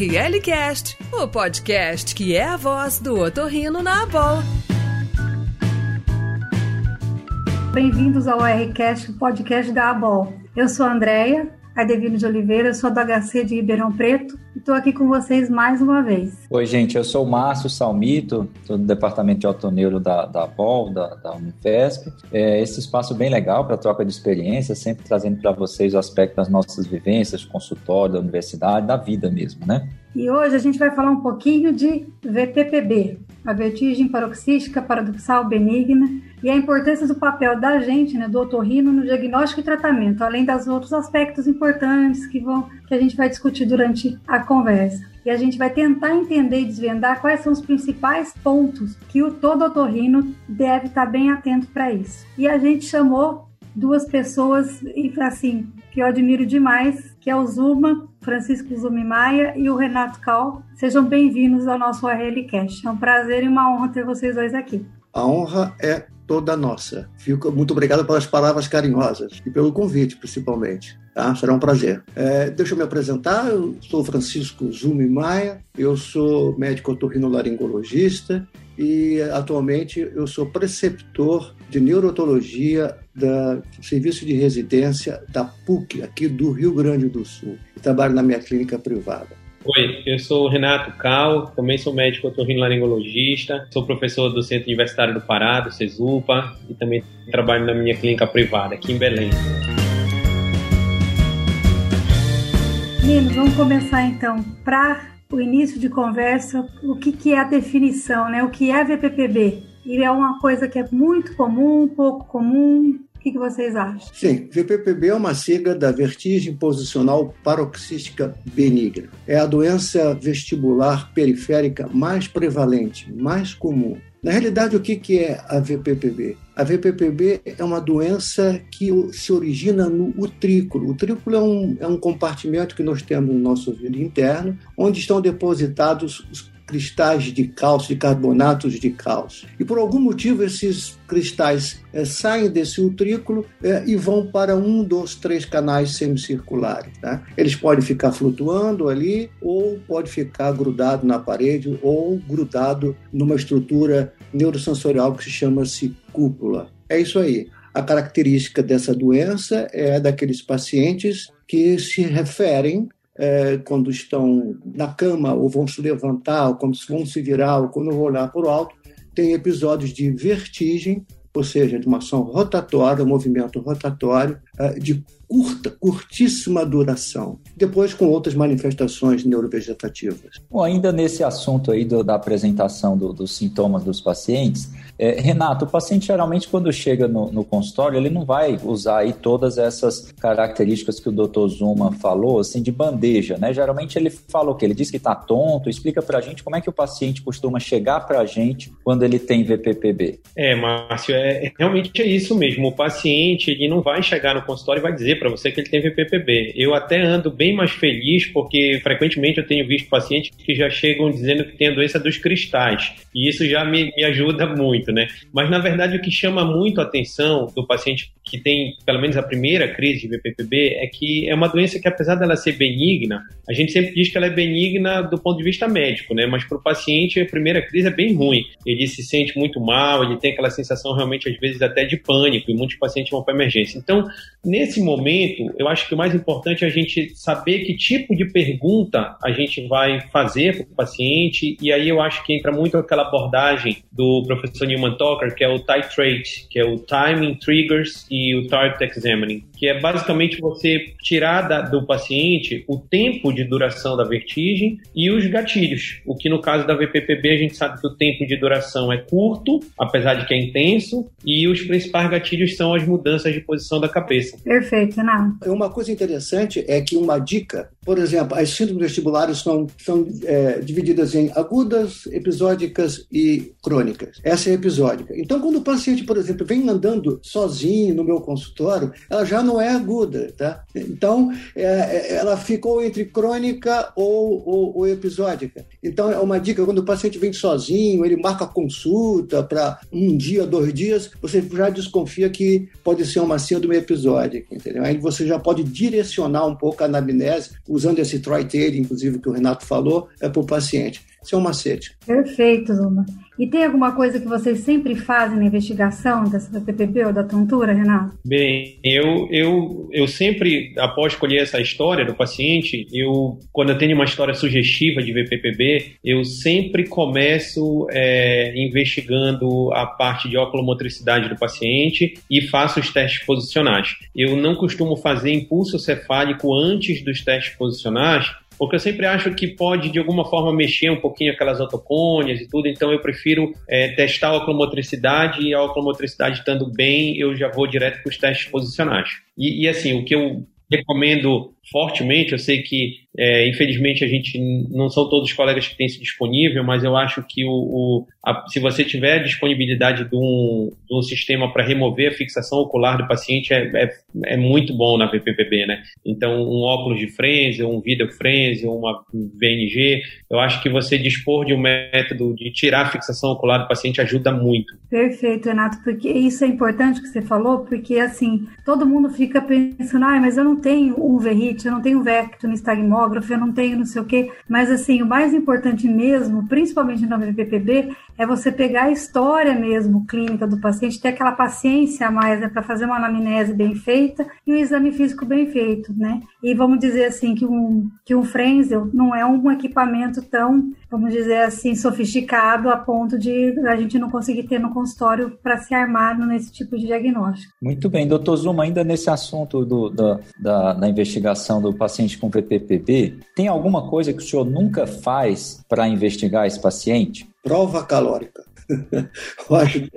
ORLcast, o podcast que é a voz do otorrino na Abol. Bem-vindos ao ORCast, o podcast da Abol. Eu sou a Andrea, Adevino de Oliveira, sou do HC de Ribeirão Preto estou aqui com vocês mais uma vez. Oi, gente, eu sou o Márcio Salmito, do Departamento de Autoneuro da, da BOL, da, da Unifesp. É esse espaço bem legal para troca de experiências, sempre trazendo para vocês o aspecto das nossas vivências, consultório, da universidade, da vida mesmo, né? E hoje a gente vai falar um pouquinho de VPPB, a vertigem paroxística paradoxal benigna, e a importância do papel da gente, né, do otorrino, no diagnóstico e tratamento, além dos outros aspectos importantes que, vão, que a gente vai discutir durante a conversa. E a gente vai tentar entender e desvendar quais são os principais pontos que o todo otorrino deve estar bem atento para isso. E a gente chamou duas pessoas, assim, que eu admiro demais, que é o Zuma, Francisco Zumi Maia e o Renato Cal. Sejam bem-vindos ao nosso RLCast. É um prazer e uma honra ter vocês dois aqui. A honra é toda nossa. Fico muito obrigado pelas palavras carinhosas e pelo convite, principalmente. Tá? Será um prazer. É, deixa eu me apresentar. Eu sou Francisco Zumi Maia, eu sou médico otorrinolaringologista e atualmente eu sou preceptor de neurotologia do serviço de residência da PUC, aqui do Rio Grande do Sul. Trabalho na minha clínica privada. Oi, eu sou Renato Cal, também sou médico otorrinolaringologista, sou professor do Centro Universitário do Pará, do CESUPA, e também trabalho na minha clínica privada aqui em Belém. Meninos, vamos começar então. Para o início de conversa, o que, que é a definição, né? O que é VPPB? E é uma coisa que é muito comum, pouco comum, o que, que, vocês acham? Sim, VPPB é uma sigla da vertigem posicional paroxística benigna. É a doença vestibular periférica mais prevalente, mais comum. Na realidade, o que, que é a VPPB? A VPPB é uma doença que se origina no utrículo. O utrículo é um, é um compartimento que nós temos no nosso ouvido interno, onde estão depositados os cristais de cálcio, de carbonatos de cálcio. E por algum motivo esses cristais é, saem desse utrículo é, e vão para um dos três canais semicirculares. Tá? Eles podem ficar flutuando ali, ou pode ficar grudado na parede, ou grudado numa estrutura neurosensorial que se chama-se cúpula. É isso aí. A característica dessa doença é daqueles pacientes que se referem é, quando estão na cama, ou vão se levantar, ou quando vão se virar, ou quando vão olhar para o alto, tem episódios de vertigem, ou seja, de uma ação rotatória, um movimento rotatório, é, de curta, curtíssima duração, depois com outras manifestações neurovegetativas. Bom, ainda nesse assunto aí do, da apresentação do, dos sintomas dos pacientes, é, Renato, o paciente geralmente quando chega no, no, consultório, ele não vai usar aí todas essas características que o Dr. Zuma falou, assim, de bandeja, né? Geralmente ele fala o quê? Ele diz que está tonto, explica pra gente como é que o paciente costuma chegar pra gente quando ele tem VPPB. É, Márcio, é, realmente é isso mesmo, o paciente, ele não vai chegar no consultório e vai dizer para você que ele tem VPPB. Eu até ando bem mais feliz porque frequentemente eu tenho visto pacientes que já chegam dizendo que tem a doença dos cristais. E isso já me, me ajuda muito, né? Mas na verdade o que chama muito a atenção do paciente que tem pelo menos a primeira crise de VPPB é que é uma doença que apesar dela ser benigna, a gente sempre diz que ela é benigna do ponto de vista médico, né? Mas para o paciente a primeira crise é bem ruim. Ele se sente muito mal, ele tem aquela sensação realmente às vezes até de pânico e muitos pacientes vão para emergência. Então, nesse momento eu acho que o mais importante é a gente saber que tipo de pergunta a gente vai fazer para o paciente, e aí eu acho que entra muito aquela abordagem do professor Newman Tucker, que é o titrate, que é o Timing Triggers e o Target Examining, que é basicamente você tirar da, do paciente o tempo de duração da vertigem e os gatilhos. O que no caso da VPPB a gente sabe que o tempo de duração é curto, apesar de que é intenso, e os principais gatilhos são as mudanças de posição da cabeça. Perfeito. Uma coisa interessante é que uma dica, por exemplo, as síndromes vestibulares são, são é, divididas em agudas, episódicas e crônicas. Essa é episódica. Então, quando o paciente, por exemplo, vem andando sozinho no meu consultório, ela já não é aguda, tá? Então, é, é ela ficou entre crônica ou, ou, ou, episódica. Então, é uma dica, quando o paciente vem sozinho, ele marca consulta para um dia, dois dias, você já desconfia que pode ser uma síndrome episódica, entendeu? Aí você já pode direcionar um pouco a anamnese usando esse try-tail, inclusive, que o Renato falou, é para o paciente. Isso é um macete. Perfeito, Zuma. E tem alguma coisa que vocês sempre fazem na investigação dessa PPP ou da tontura, Renato? Bem, eu, eu, eu sempre, após escolher essa história do paciente, eu, quando eu tenho uma história sugestiva de VPPB, eu sempre começo é, investigando a parte de oculomotricidade do paciente e faço os testes posicionais. Eu não costumo fazer impulso cefálico antes dos testes posicionais, porque eu sempre acho que pode, de alguma forma, mexer um pouquinho aquelas otocônias e tudo, então eu prefiro é, testar a oculomotricidade e a oculomotricidade estando bem, eu já vou direto para os testes posicionais. E, e, assim, o que eu recomendo fortemente. Eu sei que, é, infelizmente, a gente não são todos os colegas que têm isso disponível, mas eu acho que o, o a, se você tiver disponibilidade de um, de um sistema para remover a fixação ocular do paciente, é, é, é, muito bom na VPPB, né? Então, um óculos de frenzy, um video frenzy, uma VNG, eu acho que você dispor de um método de tirar a fixação ocular do paciente ajuda muito. Perfeito, Renato, porque isso é importante que você falou, porque assim, todo mundo fica pensando, ah, mas eu não tenho um eu não tenho vecto no estagmógrafo, eu não tenho não sei o quê. Mas, assim, o mais importante mesmo, principalmente no VPPB, é você pegar a história mesmo clínica do paciente, ter aquela paciência a mais né, para fazer uma anamnese bem feita e um exame físico bem feito, né? E vamos dizer assim que um, que um Frenzel não é um equipamento tão, vamos dizer assim, sofisticado a ponto de a gente não conseguir ter no consultório para se armar nesse tipo de diagnóstico. Muito bem, doutor Zuma, ainda nesse assunto do, da, da, da investigação do paciente com VPPB, tem alguma coisa que o senhor nunca faz para investigar esse paciente? Prova calórica. Eu acho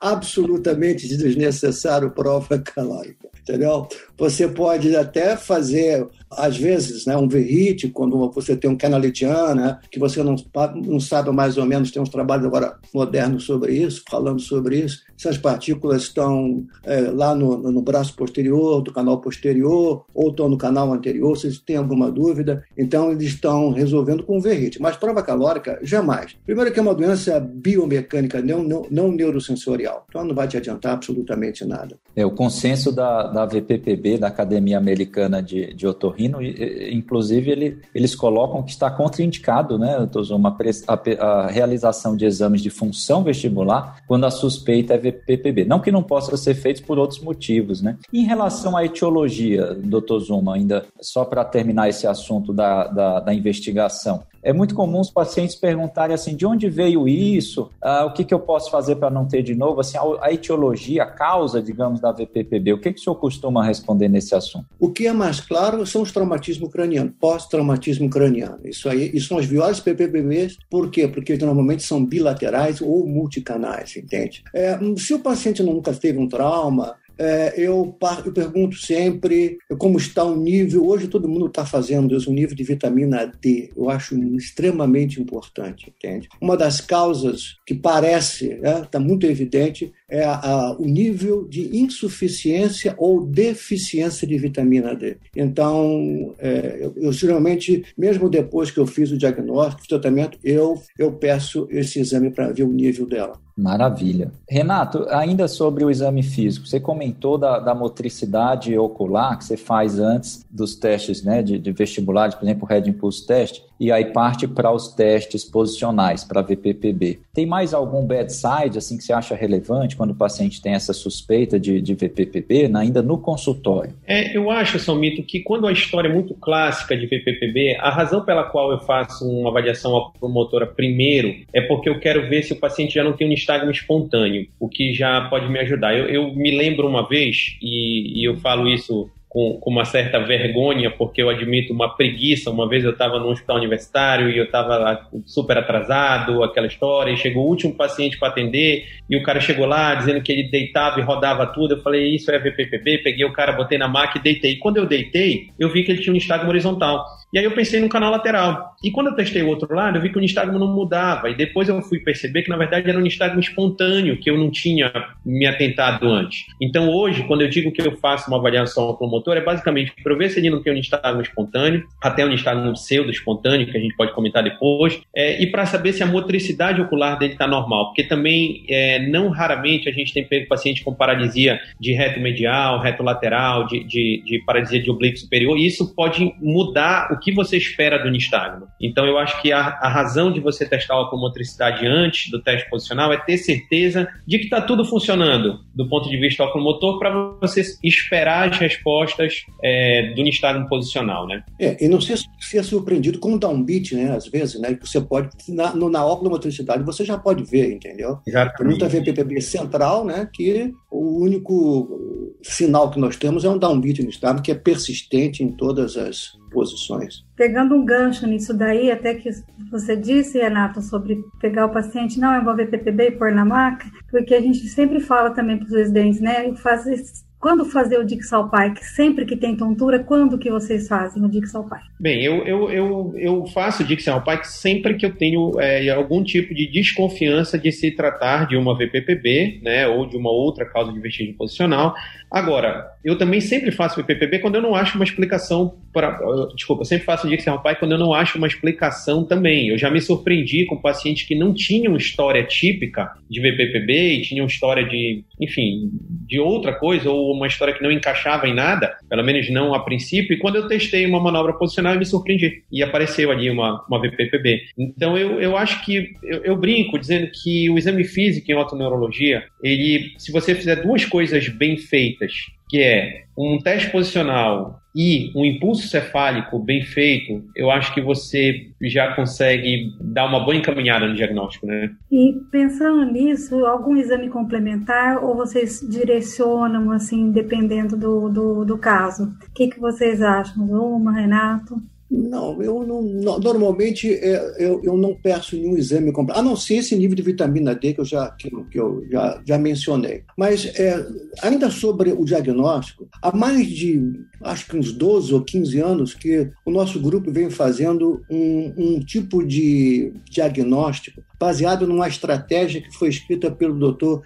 absolutamente desnecessário prova calórica, entendeu? Você pode até fazer às vezes, né, um verrite, quando você tem um canalitiano, né, que você não, não sabe mais ou menos, tem uns trabalhos agora modernos sobre isso, falando sobre isso, se as partículas estão é, lá no, no, braço posterior, do canal posterior, ou estão no canal anterior, se tem alguma dúvida, então eles estão resolvendo com verrite. Mas prova calórica, jamais. Primeiro que é uma doença biomecânica, não, não, não neurosensorial, então não vai te adiantar absolutamente nada. É, o consenso da, da VPPB, da Academia Americana de, de Otorrino, inclusive ele, eles colocam que está contraindicado, né, uma, a, a realização de exames de função vestibular quando a suspeita é VPPB. Não que não possa ser feito por outros motivos, né? Em relação à etiologia, doutor Zuma, ainda só para terminar esse assunto da, da, da investigação, é muito comum os pacientes perguntarem assim, de onde veio isso? Ah, o que, que eu posso fazer para não ter de novo? Assim, a, a, etiologia, a causa, digamos, da VPPB. O que, que o senhor costuma responder nesse assunto? O que é mais claro são os traumatismos cranianos, pós-traumatismo craniano. Isso aí, isso são os piores PPBs. Por quê? Porque normalmente são bilaterais ou multicanais, entende? É, se o paciente nunca teve um trauma, é, eu, eu, pergunto sempre como está o nível. Hoje todo mundo está fazendo isso, o nível de vitamina D. Eu acho extremamente importante, entende? Uma das causas que parece, está né, tá muito evidente, é a, o nível de insuficiência ou deficiência de vitamina D. Então, é, eu, eu, geralmente, mesmo depois que eu fiz o diagnóstico, o tratamento, eu, eu peço esse exame para ver o nível dela. Maravilha. Renato, ainda sobre o exame físico, você comentou da, da motricidade ocular que você faz antes dos testes né, de, de vestibular, por exemplo, o Red Impulse Test e aí parte para os testes posicionais, para VPPB. Tem mais algum bedside assim que você acha relevante quando o paciente tem essa suspeita de, de VPPB, ainda no consultório? É, eu acho, Salmito, que quando a história é muito clássica de VPPB, a razão pela qual eu faço uma avaliação promotora primeiro é porque eu quero ver se o paciente já não tem um nistagmo espontâneo, o que já pode me ajudar. Eu, eu me lembro uma vez, e, e eu falo isso com, com, uma certa vergonha, porque eu admito uma preguiça. Uma vez eu estava no hospital universitário e eu estava super atrasado, aquela história, e chegou o último paciente para atender, e o cara chegou lá dizendo que ele deitava e rodava tudo. Eu falei, isso é VPPB, peguei o cara, botei na máquina e deitei. E quando eu deitei, eu vi que ele tinha um estagmo horizontal. E aí eu pensei no canal lateral. E quando eu testei o outro lado, eu vi que o nistagmo não mudava. E depois eu fui perceber que, na verdade, era um nistagmo espontâneo, que eu não tinha me atentado antes. Então, hoje, quando eu digo que eu faço uma avaliação oculomotora, é basicamente para ver se ele não tem um nistagmo espontâneo, até um nistagmo pseudo espontâneo, que a gente pode comentar depois, é, e para saber se a motricidade ocular dele está normal. Porque também, é, não raramente, a gente tem pego paciente com paralisia de reto medial, reto lateral, de, de, de paralisia de oblíquo superior, e isso pode mudar o que você espera do nistagmo. Então eu acho que a, a razão de você testar a oculomotricidade antes do teste posicional é ter certeza de que está tudo funcionando do ponto de vista oculomotor para você esperar as respostas é, do nistagmo posicional, né? É, e não ser, ser surpreendido com um downbeat, né? Às vezes, né? Que você pode, na, na oculomotricidade, você já pode ver, entendeu? Exatamente. Muita VPPB central, né? Que o único sinal que nós temos é um downbeat no estado que é persistente em todas as posições. Pegando um gancho nisso daí, até que você disse, Renato, sobre pegar o paciente, não envolver PPB e pôr na maca, porque a gente sempre fala também para os residentes, né? Fazer quando fazer o Dixal Pike? Sempre que tem tontura, quando que vocês fazem o Dixal Pike? Bem, eu, eu, eu, eu faço o Dixal Pike sempre que eu tenho é, algum tipo de desconfiança de se tratar de uma VPPB, né, ou de uma outra causa de vestígio posicional. Agora, eu também sempre faço VPPB quando eu não acho uma explicação para... Desculpa, eu sempre faço o Dixal Pike quando eu não acho uma explicação também. Eu já me surpreendi com pacientes que não tinham história típica de VPPB e tinham história de, enfim, de outra coisa, ou uma história que não encaixava em nada, pelo menos não a princípio, e quando eu testei uma manobra posicional, eu me surpreendi. E apareceu ali uma, uma VPPB. Então eu, eu acho que, eu, eu brinco dizendo que o exame físico em otoneurologia, ele, se você fizer duas coisas bem feitas, que é um teste posicional e um impulso cefálico bem feito, eu acho que você já consegue dar uma boa encaminhada no diagnóstico, né? E pensando nisso, algum exame complementar ou vocês direcionam, assim, dependendo do, do, do caso? O que, que vocês acham? Uma, Renato? Não, eu não, normalmente é, eu, eu não peço nenhum exame completo, a não ser esse nível de vitamina D que eu já, que, que eu já, já mencionei. Mas é, ainda sobre o diagnóstico, há mais de acho que uns 12 ou 15 anos que o nosso grupo vem fazendo um, um tipo de diagnóstico baseado numa estratégia que foi escrita pelo doutor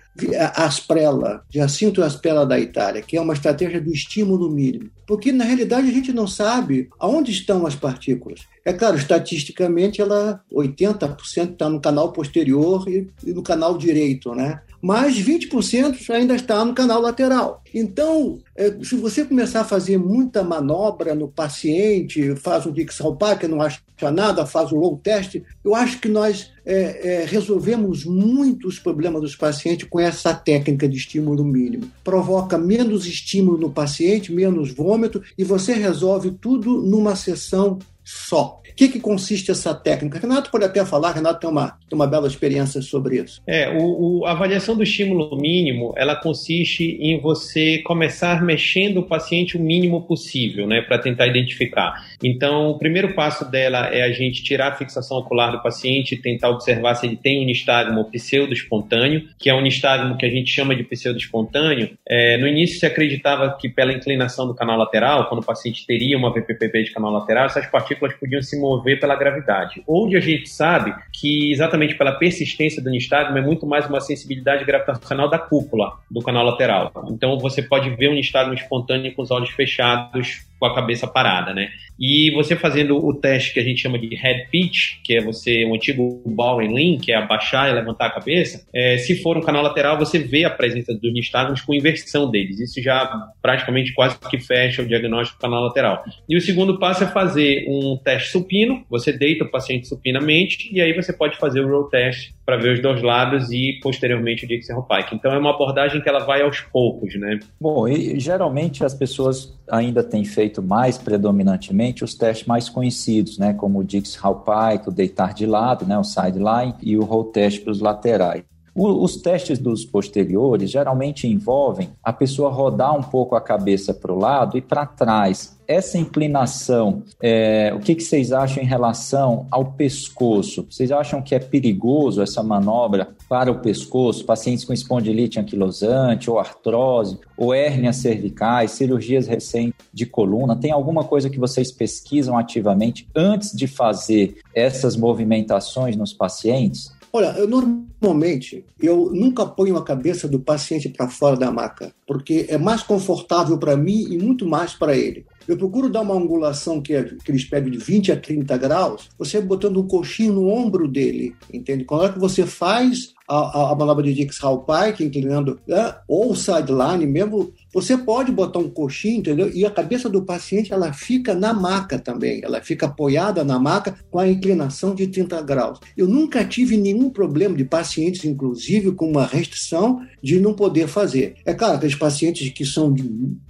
Asprella, Jacinto Asprella da Itália, que é uma estratégia do estímulo mínimo. Porque, na realidade, a gente não sabe aonde estão as partículas. É claro, estatisticamente, ela 80% está no canal posterior e, e no canal direito, né? mas 20% ainda está no canal lateral. Então, é, se você começar a fazer muita manobra no paciente, faz um Dixalpac, não acha nada, faz o low test, eu acho que nós é, é, resolvemos muitos problemas dos pacientes com essa técnica de estímulo mínimo. Provoca menos estímulo no paciente, menos vômito, e você resolve tudo numa sessão só. O que, que consiste essa técnica? Renato pode até falar, Renato tem uma, tem uma bela experiência sobre isso. É, o, o, a avaliação do estímulo mínimo, ela consiste em você começar mexendo o paciente o mínimo possível, né, para tentar identificar. Então, o primeiro passo dela é a gente tirar a fixação ocular do paciente e tentar observar se ele tem um nistagmo pseudo-espontâneo, que é um nistagmo que a gente chama de pseudo-espontâneo. É, no início se acreditava que pela inclinação do canal lateral, quando o paciente teria uma VPPB de canal lateral, essas partículas podiam se mover pela gravidade. Onde a gente sabe que exatamente pela persistência do nistagmo é muito mais uma sensibilidade gravitacional da cúpula do canal lateral. Então você pode ver um nistagmo espontâneo com os olhos fechados com a cabeça parada, né? E você fazendo o teste que a gente chama de head pitch, que é você, o um antigo ball and lean, que é abaixar e levantar a cabeça, é, se for um canal lateral, você vê a presença dos nistagmos com inversão deles. Isso já praticamente quase que fecha o diagnóstico do canal lateral. E o segundo passo é fazer um teste supino, você deita o paciente supinamente e aí você pode fazer o roll test para ver os dois lados e posteriormente o Dixie Pike. Então é uma abordagem que ela vai aos poucos, né? Bom, e geralmente as pessoas ainda têm feito mais predominantemente os testes mais conhecidos, né, como o Dixie Pike, o deitar de lado, né, o sideline e o roll test para os laterais. Os testes dos posteriores geralmente envolvem a pessoa rodar um pouco a cabeça para o lado e para trás, essa inclinação, é, o que, que vocês acham em relação ao pescoço? Vocês acham que é perigoso essa manobra para o pescoço? Pacientes com espondilite anquilosante, ou artrose, ou hérnias cervicais, cirurgias recentes de coluna, tem alguma coisa que vocês pesquisam ativamente antes de fazer essas movimentações nos pacientes? Olha, eu normalmente eu nunca ponho a cabeça do paciente para fora da maca, porque é mais confortável para mim e muito mais para ele. Eu procuro dar uma angulação que, é, que eles pedem de 20 a 30 graus, você botando um coxinho no ombro dele, entende? Quando é que você faz a, a, a manobra de Dix Pike, inclinando, né? ou sideline, mesmo Você pode botar um coxinho, entendeu? E a cabeça do paciente ela fica na maca também, ela fica apoiada na maca com a inclinação de 30 graus. Eu nunca tive nenhum problema de pacientes, inclusive, com uma restrição de não poder fazer. É claro, aqueles pacientes que são de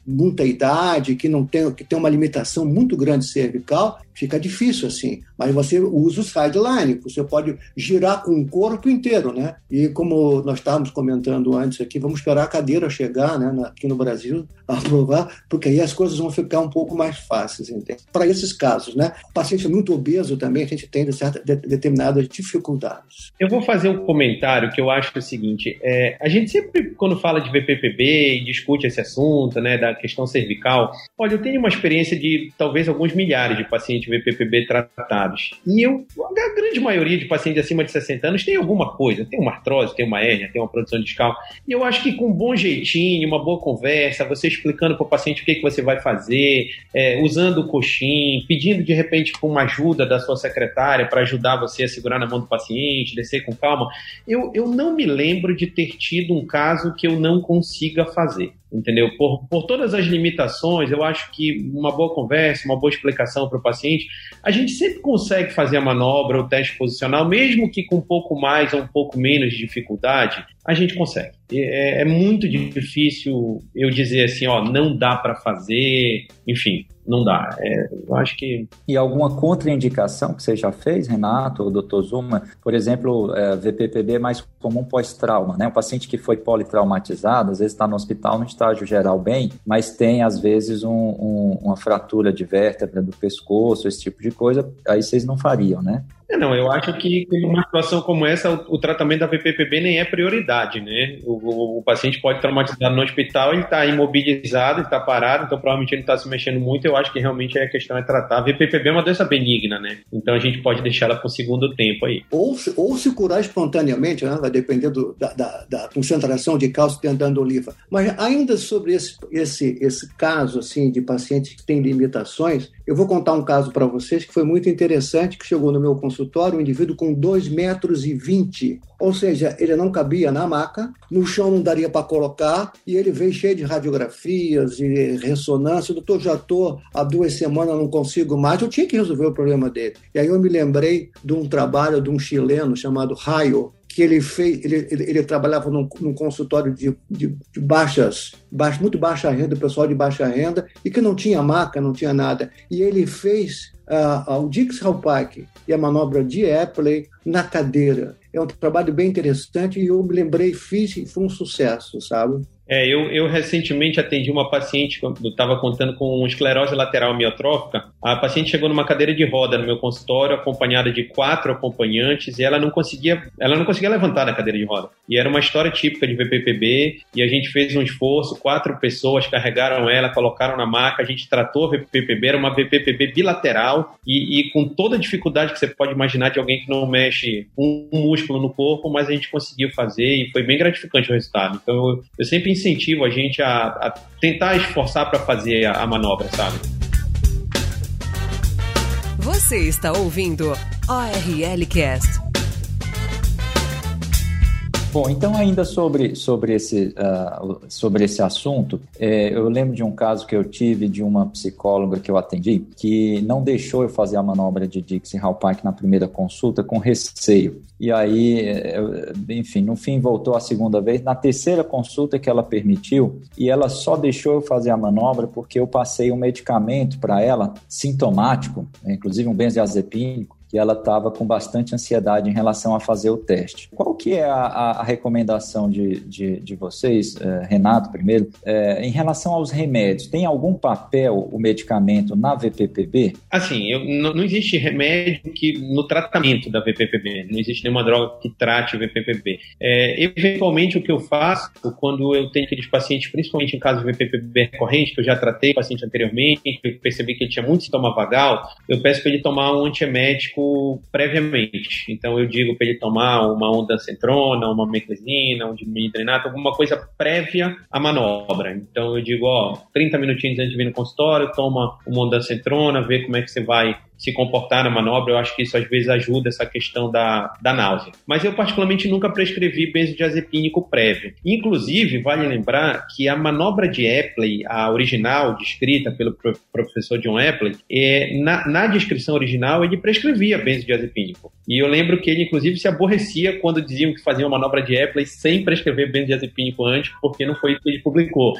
muita idade, que não tem, que tem uma limitação muito grande cervical, fica difícil assim. Mas você usa o sideline, você pode girar com o corpo inteiro, né? E como nós estávamos comentando antes aqui, vamos esperar a cadeira chegar, né, aqui no Brasil, aprovar, porque aí as coisas vão ficar um pouco mais fáceis, Para esses casos, né? O paciente muito obeso também, a gente tem certas de, determinadas dificuldades. Eu vou fazer um comentário que eu acho é o seguinte: é, a gente sempre, quando fala de VPPB e discute esse assunto, né, da questão cervical, olha, eu tenho uma experiência de talvez alguns milhares de pacientes VPPB tratados. E eu, a grande maioria de pacientes acima de 60 anos tem alguma coisa, tem uma artrose, tem uma hérnia, tem uma produção discal. E eu acho que com um bom jeitinho, uma boa conversa, você explicando para o paciente o que, que você vai fazer, é, usando o coxim, pedindo de repente uma ajuda da sua secretária para ajudar você a segurar na mão do paciente, descer com calma. Eu, eu não me lembro de ter tido um caso que eu não consiga fazer entendeu? Por, por todas as limitações, eu acho que uma boa conversa, uma boa explicação para o paciente, a gente sempre consegue fazer a manobra, o teste posicional, mesmo que com um pouco mais ou um pouco menos de dificuldade, a gente consegue. É, é muito difícil eu dizer assim, ó, não dá para fazer, enfim, não dá. É, eu acho que. E alguma contraindicação que você já fez, Renato ou doutor Zuma? Por exemplo, é, VPPB é mais comum pós-trauma, né? Um paciente que foi politraumatizado, às vezes está no hospital no estágio geral bem, mas tem, às vezes, um, um, uma fratura de vértebra do pescoço, esse tipo de coisa, aí vocês não fariam, né? É, não, eu acho que numa situação como essa, o, o, tratamento da VPPB nem é prioridade, né? O, o, o paciente pode traumatizar no hospital, ele está imobilizado, está parado, então provavelmente ele está se mexendo muito. Eu acho que realmente a questão é tratar. A VPPB é uma doença benigna, né? Então a gente pode deixar ela para o segundo tempo aí. Ou se, ou se curar espontaneamente, né? vai depender do, da, da, da, concentração de cálcio dentro da oliva. Mas ainda sobre esse, esse, esse caso assim de pacientes que têm limitações, eu vou contar um caso para vocês que foi muito interessante, que chegou no meu consultório consultório um indivíduo com 2 metros e 20, ou seja, ele não cabia na maca, no chão não daria para colocar, e ele veio cheio de radiografias e ressonância. Doutor, já estou há duas semanas, não consigo mais. Eu tinha que resolver o problema dele. E aí eu me lembrei de um trabalho de um chileno chamado Raio, que ele fez, ele, ele, ele trabalhava num, num consultório de, de, de, baixas, baixo, muito baixa renda, pessoal de baixa renda, e que não tinha maca, não tinha nada. E ele fez uh, o Dix Halpack e a manobra de Epley na cadeira. É um trabalho bem interessante e eu me lembrei, fiz e foi um sucesso, sabe? É, eu, eu recentemente atendi uma paciente, eu estava contando com esclerose lateral miotrófica. A paciente chegou numa cadeira de roda no meu consultório, acompanhada de quatro acompanhantes, e ela não conseguia, ela não conseguia levantar da cadeira de roda. E era uma história típica de VPPB, e a gente fez um esforço, quatro pessoas carregaram ela, colocaram na maca, a gente tratou a VPPB, era uma VPPB bilateral, e, e com toda a dificuldade que você pode imaginar de alguém que não mexe um, músculo no corpo, mas a gente conseguiu fazer, e foi bem gratificante o resultado. Então eu, eu sempre incentivo a gente a, a tentar esforçar para fazer a, a manobra, sabe? Você está ouvindo ORL Cast. Bom, então ainda sobre, sobre, esse, uh, sobre esse assunto, é, eu lembro de um caso que eu tive de uma psicóloga que eu atendi que não deixou eu fazer a manobra de Dixie Halpack na primeira consulta com receio. E aí, é, enfim, no fim voltou a segunda vez. Na terceira consulta que ela permitiu, e ela só deixou eu fazer a manobra porque eu passei um medicamento para ela, sintomático, né, inclusive um benzodiazepínico, ela estava com bastante ansiedade em relação a fazer o teste. Qual que é a, a, recomendação de, de, de vocês, eh, Renato, primeiro, eh, em relação aos remédios? Tem algum papel o medicamento na VPPB? Assim, eu, não, existe remédio que no tratamento da VPPB, não existe nenhuma droga que trate o VPPB. É, eventualmente, o que eu faço quando eu tenho aqueles pacientes, principalmente em casos de VPPB recorrente, que eu já tratei o paciente anteriormente, percebi que ele tinha muito sintoma vagal, eu peço para ele tomar um antiemético previamente. Então eu digo para ele tomar uma onda centrona, uma meclizina, um dimidrenato, alguma coisa prévia à manobra. Então eu digo, ó, 30 minutinhos antes de vir no consultório, toma uma onda centrona, vê como é que você vai se comportar na manobra, eu acho que isso às vezes ajuda essa questão da, da náusea. Mas eu particularmente nunca prescrevi benzodiazepínico prévio. Inclusive, vale lembrar que a manobra de Epley, a original, descrita pelo professor John Epley, é, na, na descrição original ele prescrevia benzodiazepínico. E eu lembro que ele, inclusive, se aborrecia quando diziam que faziam manobra de Epley sem prescrever benzodiazepínico antes, porque não foi isso que ele publicou.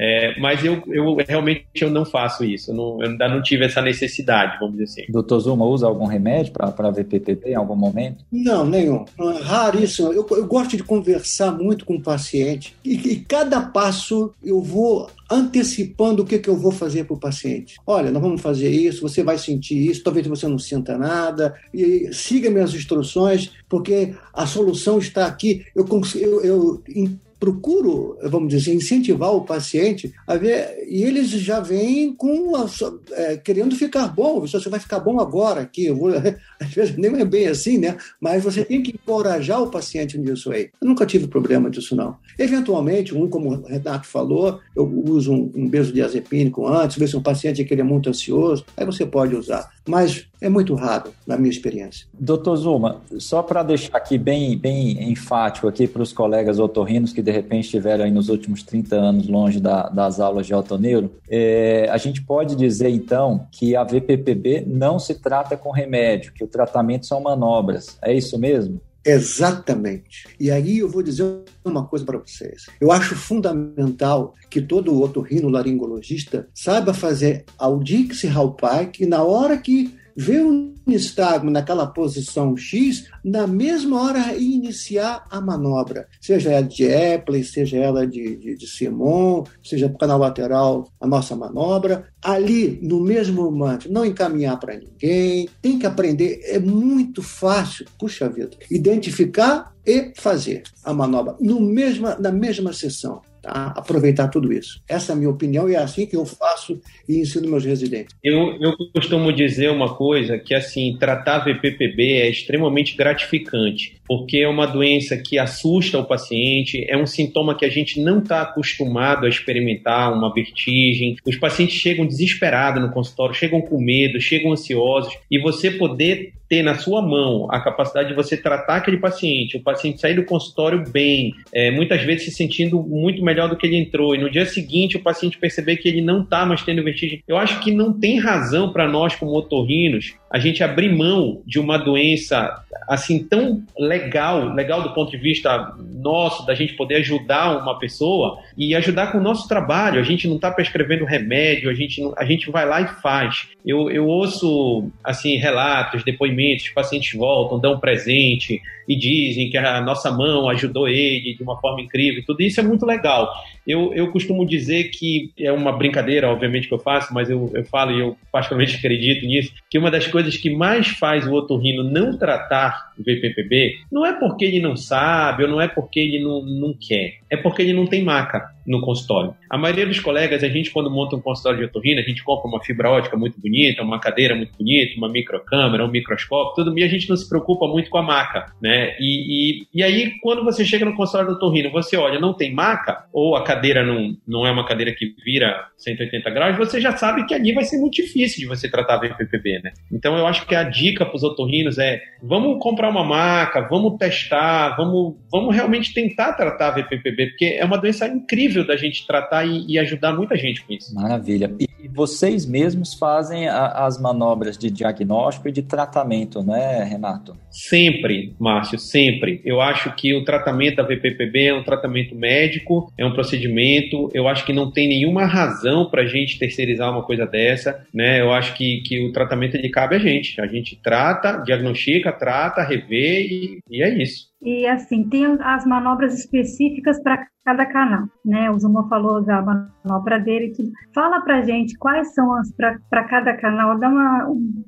É, mas eu, eu realmente eu não faço isso, eu, não, eu, ainda não tive essa necessidade, vamos dizer assim. Doutor Zuma, usa algum remédio para VPPP em algum momento? Não, nenhum. Raríssimo. Eu, eu gosto de conversar muito com o paciente e, e cada passo eu vou antecipando o que, que eu vou fazer para o paciente. Olha, nós vamos fazer isso, você vai sentir isso, talvez você não sinta nada, e siga minhas instruções, porque a solução está aqui. Eu, eu, eu procuro, vamos dizer, incentivar o paciente a ver, e eles já vêm com a, é, querendo ficar bom, você vai ficar bom agora aqui, vou, às vezes nem é bem assim, né? Mas você tem que encorajar o paciente nisso aí. Eu nunca tive problema disso, não. Eventualmente, um, como o Renato falou, eu uso um, um benzodiazepínico antes, ver se um paciente que ele é muito ansioso, aí você pode usar. Mas é muito raro, na minha experiência. Doutor Zuma, só para deixar aqui bem, bem enfático aqui para os colegas otorrinos que de repente estiveram aí nos últimos 30 anos longe da, das aulas de otoneuro, é, a gente pode dizer então que a VPPB não se trata com remédio, que o tratamento são manobras. É isso mesmo? Exatamente. E aí eu vou dizer uma coisa para vocês. Eu acho fundamental que todo otorrino laringologista saiba fazer Audix Halpike na hora que ver um nistagmo naquela posição X, na mesma hora iniciar a manobra, seja ela de Epley, seja ela de, de, de Simon, seja para canal lateral a nossa manobra, ali no mesmo momento, não encaminhar para ninguém, tem que aprender, é muito fácil, puxa vida, identificar e fazer a manobra no mesma, na mesma sessão aproveitar tudo isso. Essa é a minha opinião e é assim que eu faço e ensino meus residentes. Eu, eu costumo dizer uma coisa que assim tratar VPPB é extremamente gratificante porque é uma doença que assusta o paciente, é um sintoma que a gente não está acostumado a experimentar, uma vertigem. Os pacientes chegam desesperados no consultório, chegam com medo, chegam ansiosos, e você poder ter na sua mão a capacidade de você tratar aquele paciente, o paciente sair do consultório bem, é, muitas vezes se sentindo muito melhor do que ele entrou, e no dia seguinte o paciente perceber que ele não está mais tendo vertigem. Eu acho que não tem razão para nós, como otorrinos, a gente abrir mão de uma doença assim tão legal, legal do ponto de vista nosso, da gente poder ajudar uma pessoa e ajudar com o nosso trabalho. A gente não está prescrevendo remédio, a gente, a gente vai lá e faz. Eu, eu ouço assim relatos, depoimentos, pacientes voltam, dão um presente e dizem que a nossa mão ajudou ele de uma forma incrível. Tudo isso é muito legal. Eu, eu costumo dizer que é uma brincadeira, obviamente, que eu faço, mas eu, eu falo e eu particularmente acredito nisso, que uma das coisas que mais faz o otorrino não tratar o VPPB não é porque ele não sabe ou não é porque ele não, não quer, é porque ele não tem maca no consultório. A maioria dos colegas, a gente quando monta um consultório de otorrino, a gente compra uma fibra ótica muito bonita, uma cadeira muito bonita, uma microcâmera, um microscópio, tudo, e a gente não se preocupa muito com a maca, né? E, e, e aí, quando você chega no consultório do otorrino, você olha, não tem maca, ou a cadeira não, não é uma cadeira que vira 180 graus, você já sabe que ali vai ser muito difícil de você tratar VPPB, né? Então, eu acho que a dica para os otorrinos é, vamos comprar uma maca, vamos testar, vamos, vamos realmente tentar tratar VPPB, porque é uma doença incrível da gente tratar e, e, ajudar muita gente com isso. Maravilha. E vocês mesmos fazem a, as manobras de diagnóstico e de tratamento, né, Renato? Sempre, Márcio, sempre. Eu acho que o tratamento da VPPB é um tratamento médico, é um procedimento. Eu acho que não tem nenhuma razão para a gente terceirizar uma coisa dessa, né? Eu acho que, que o tratamento ele cabe a gente. A gente trata, diagnostica, trata, revê e, e é isso. E assim, tem as manobras específicas para cada canal, né? O Zuma falou da manobra dele. Tudo. Fala pra gente quais são as para cada canal, dá uma,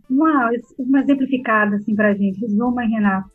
uma, uma exemplificada assim pra gente, Zuma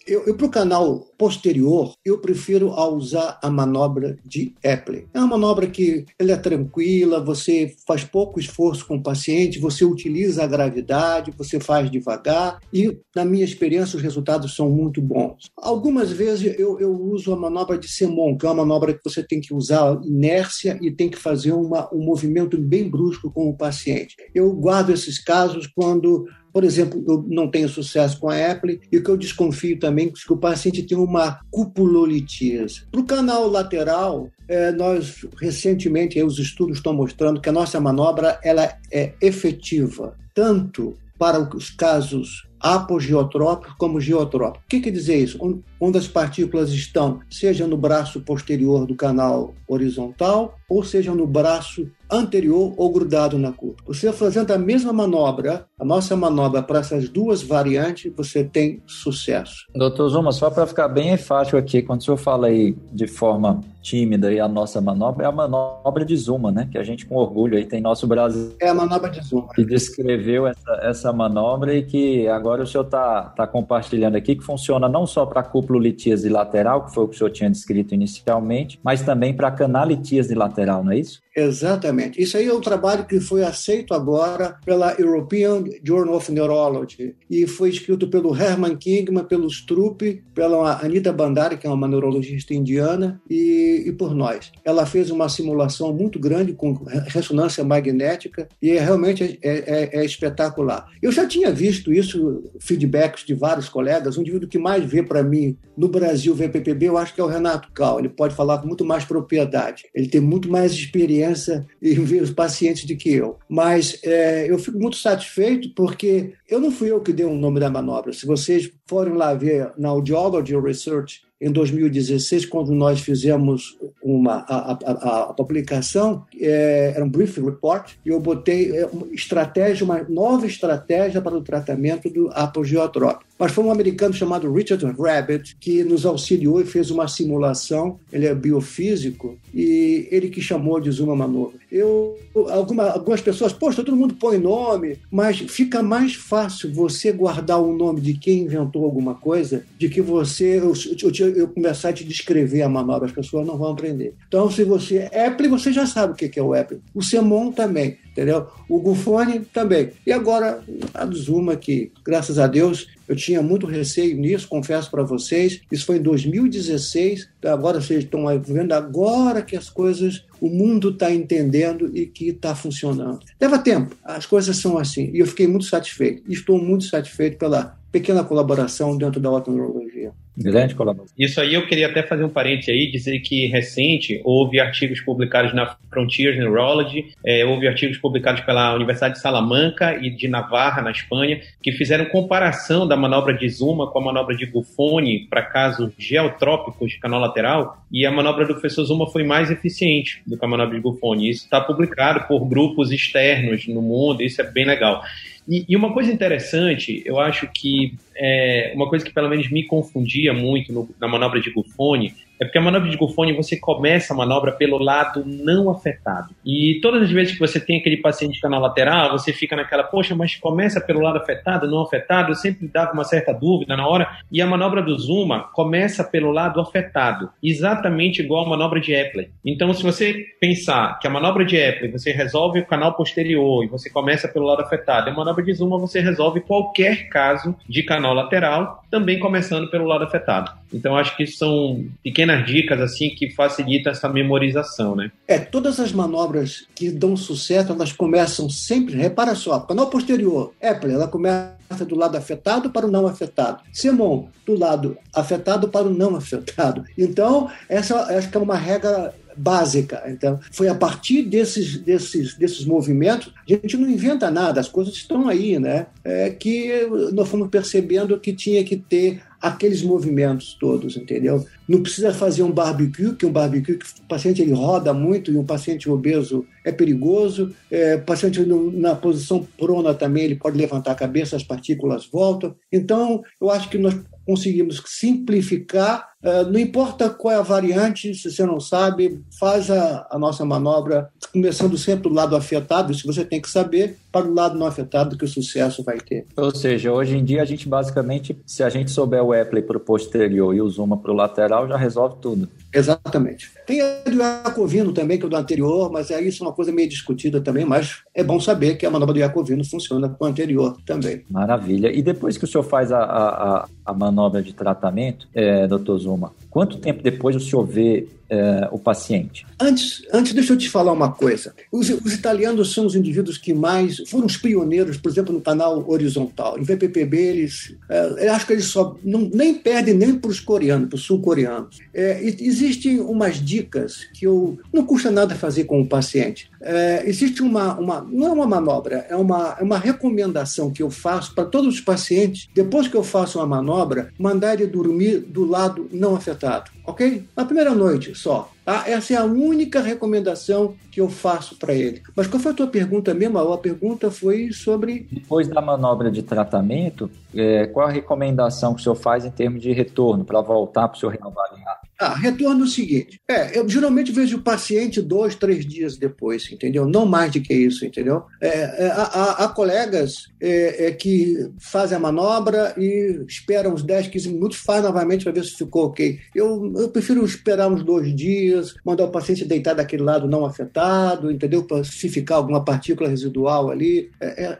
Eu, eu para o canal posterior, eu prefiro usar a manobra de Epley. É uma manobra que ela é tranquila, você faz pouco esforço com o paciente, você utiliza a gravidade, você faz devagar e, na minha experiência, os resultados são muito bons. Algumas vezes eu, eu uso a manobra de Semon, que é uma manobra que você tem que usar inércia e tem que fazer uma, um movimento bem brusco com o paciente. Eu guardo esses casos quando por exemplo, eu não tenho sucesso com a Apple e o que eu desconfio também é que o paciente tem uma cupulolitíase. Para o canal lateral, é, nós recentemente os estudos estão mostrando que a nossa manobra ela é efetiva tanto para os casos apogeotrópicos como geotrópicos. O que quer dizer isso? Onde as partículas estão, seja no braço posterior do canal horizontal ou seja no braço anterior ou grudado na curva. Você fazendo a mesma manobra, a nossa manobra para essas duas variantes, você tem sucesso. Doutor Zuma, só para ficar bem enfático aqui, quando o senhor fala aí de forma tímida e a nossa manobra é a manobra de Zuma, né? Que a gente com orgulho aí tem nosso Brasil. É a manobra de Zuma. Que descreveu essa, essa manobra e que agora o senhor está tá compartilhando aqui, que funciona não só para cuplulitíase lateral, que foi o que o senhor tinha descrito inicialmente, mas também para canalitíase lateral, não é isso? Exatamente. Isso aí é um trabalho que foi aceito agora pela European Journal of Neurology e foi escrito pelo Herman Kingman, pelo Strupp, pela Anita Bandari, que é uma neurologista indiana, e, e por nós. Ela fez uma simulação muito grande com ressonância magnética e é, realmente é, é, é espetacular. Eu já tinha visto isso, feedbacks de vários colegas. Um indivíduo que mais vê para mim no Brasil VPPB, eu acho que é o Renato Cal. Ele pode falar com muito mais propriedade. Ele tem muito mais experiência experiência em ver os pacientes do que eu. Mas é, eu fico muito satisfeito porque eu não fui eu que dei o nome da manobra. Se vocês forem lá ver na Audiology Research, em 2016, quando nós fizemos uma, a, a, a publicação, é, era um brief report, e eu botei é, uma estratégia, uma nova estratégia para o tratamento do apogeotrópico. Mas foi um americano chamado Richard Rabbit que nos auxiliou e fez uma simulação. Ele é biofísico e ele que chamou de Zuma Manobra. Eu, alguma, algumas pessoas, poxa, todo mundo põe nome, mas fica mais fácil você guardar o nome de quem inventou alguma coisa, de que você eu, eu, eu começar a te descrever a manobra. As pessoas não vão aprender. Então, se você é Apple, você já sabe o que é o Apple. O Semon também entendeu? O Gufone também. E agora, a Zuma, que, graças a Deus, eu tinha muito receio nisso, confesso para vocês. Isso foi em 2016. Agora vocês estão vendo agora que as coisas, o mundo está entendendo e que está funcionando. Leva tempo, as coisas são assim. E eu fiquei muito satisfeito. Estou muito satisfeito pela pequena colaboração dentro da otorrologia. Grande. Isso aí eu queria até fazer um parente aí, dizer que recente houve artigos publicados na Frontiers Neurology, é, houve artigos publicados pela Universidade de Salamanca e de Navarra, na Espanha, que fizeram comparação da manobra de Zuma com a manobra de Buffoni para casos geotrópicos de canal lateral, e a manobra do professor Zuma foi mais eficiente do que a manobra de Buffoni. Isso está publicado por grupos externos no mundo, isso é bem legal. E, e, uma coisa interessante, eu acho que é, uma coisa que pelo menos me confundia muito no, na manobra de Buffoni é porque a manobra de Gufone você começa a manobra pelo lado não afetado. E todas as vezes que você tem aquele paciente canal lateral, você fica naquela, poxa, mas começa pelo lado afetado, não afetado, eu sempre dava uma certa dúvida na hora. E a manobra do Zuma começa pelo lado afetado, exatamente igual a manobra de Epley. Então, se você pensar que a manobra de Epley você resolve o canal posterior e você começa pelo lado afetado, a manobra de Zuma você resolve qualquer caso de canal lateral, também começando pelo lado afetado. Então, acho que são pequenas pequenas dicas assim que facilitam essa memorização, né? É, todas as manobras que dão sucesso, elas começam sempre, repara só, canal posterior, Apple, ela começa do lado afetado para o não afetado. Simon, do lado afetado para o não afetado. Então, essa acho que é uma regra básica. Então, foi a partir desses, desses, desses movimentos, a gente não inventa nada, as coisas estão aí, né? É que nós fomos percebendo que tinha que ter aqueles movimentos todos, entendeu? Não precisa fazer um barbecue, que um barbecue que o paciente ele roda muito e um paciente obeso é perigoso. É, paciente na posição prona também ele pode levantar a cabeça, as partículas voltam. Então, eu acho que nós conseguimos simplificar. Uh, não importa qual é a variante, se você não sabe, faz a, a, nossa manobra começando sempre do lado afetado, se você tem que saber, para o lado não afetado que o sucesso vai ter. Ou seja, hoje em dia a gente basicamente, se a gente souber o Apple para o posterior e o Zuma para o lateral, já resolve tudo. Exatamente. Tem a do Iacovino também, que é o do anterior, mas aí isso é uma coisa meio discutida também, mas é bom saber que a manobra do Iacovino funciona com o anterior também. Maravilha. E depois que o senhor faz a, a, a manobra de tratamento, é, doutor Zuma, quanto tempo depois o senhor vê é, o paciente? Antes, antes, deixa eu te falar uma coisa. Os, os, italianos são os indivíduos que mais foram os pioneiros, por exemplo, no canal horizontal. Em VPPB, eles, é, eu acho que eles só não, nem perdem nem para os coreanos, para os sul-coreanos. É, existem umas dicas que eu não custa nada fazer com o paciente. É, existe uma, uma, não é uma manobra, é uma, é uma recomendação que eu faço para todos os pacientes, depois que eu faço uma manobra, mandar ele dormir do lado não afetado, ok? Na primeira noite só. Tá? Essa é a única recomendação que eu faço para ele. Mas qual foi a tua pergunta mesmo? A pergunta foi sobre. Depois da manobra de tratamento, é, qual a recomendação que o senhor faz em termos de retorno para voltar para o senhor reavaliar? Ah, retorno é o seguinte. É, eu geralmente vejo o paciente dois, três dias depois, entendeu? Não mais do que isso, entendeu? É, é, há, há, colegas é, é, que fazem a manobra e esperam uns 10, 15 minutos, faz novamente para ver se ficou ok. Eu, eu prefiro esperar uns dois dias, mandar o paciente deitar daquele lado não afetado, entendeu? Para se ficar alguma partícula residual ali.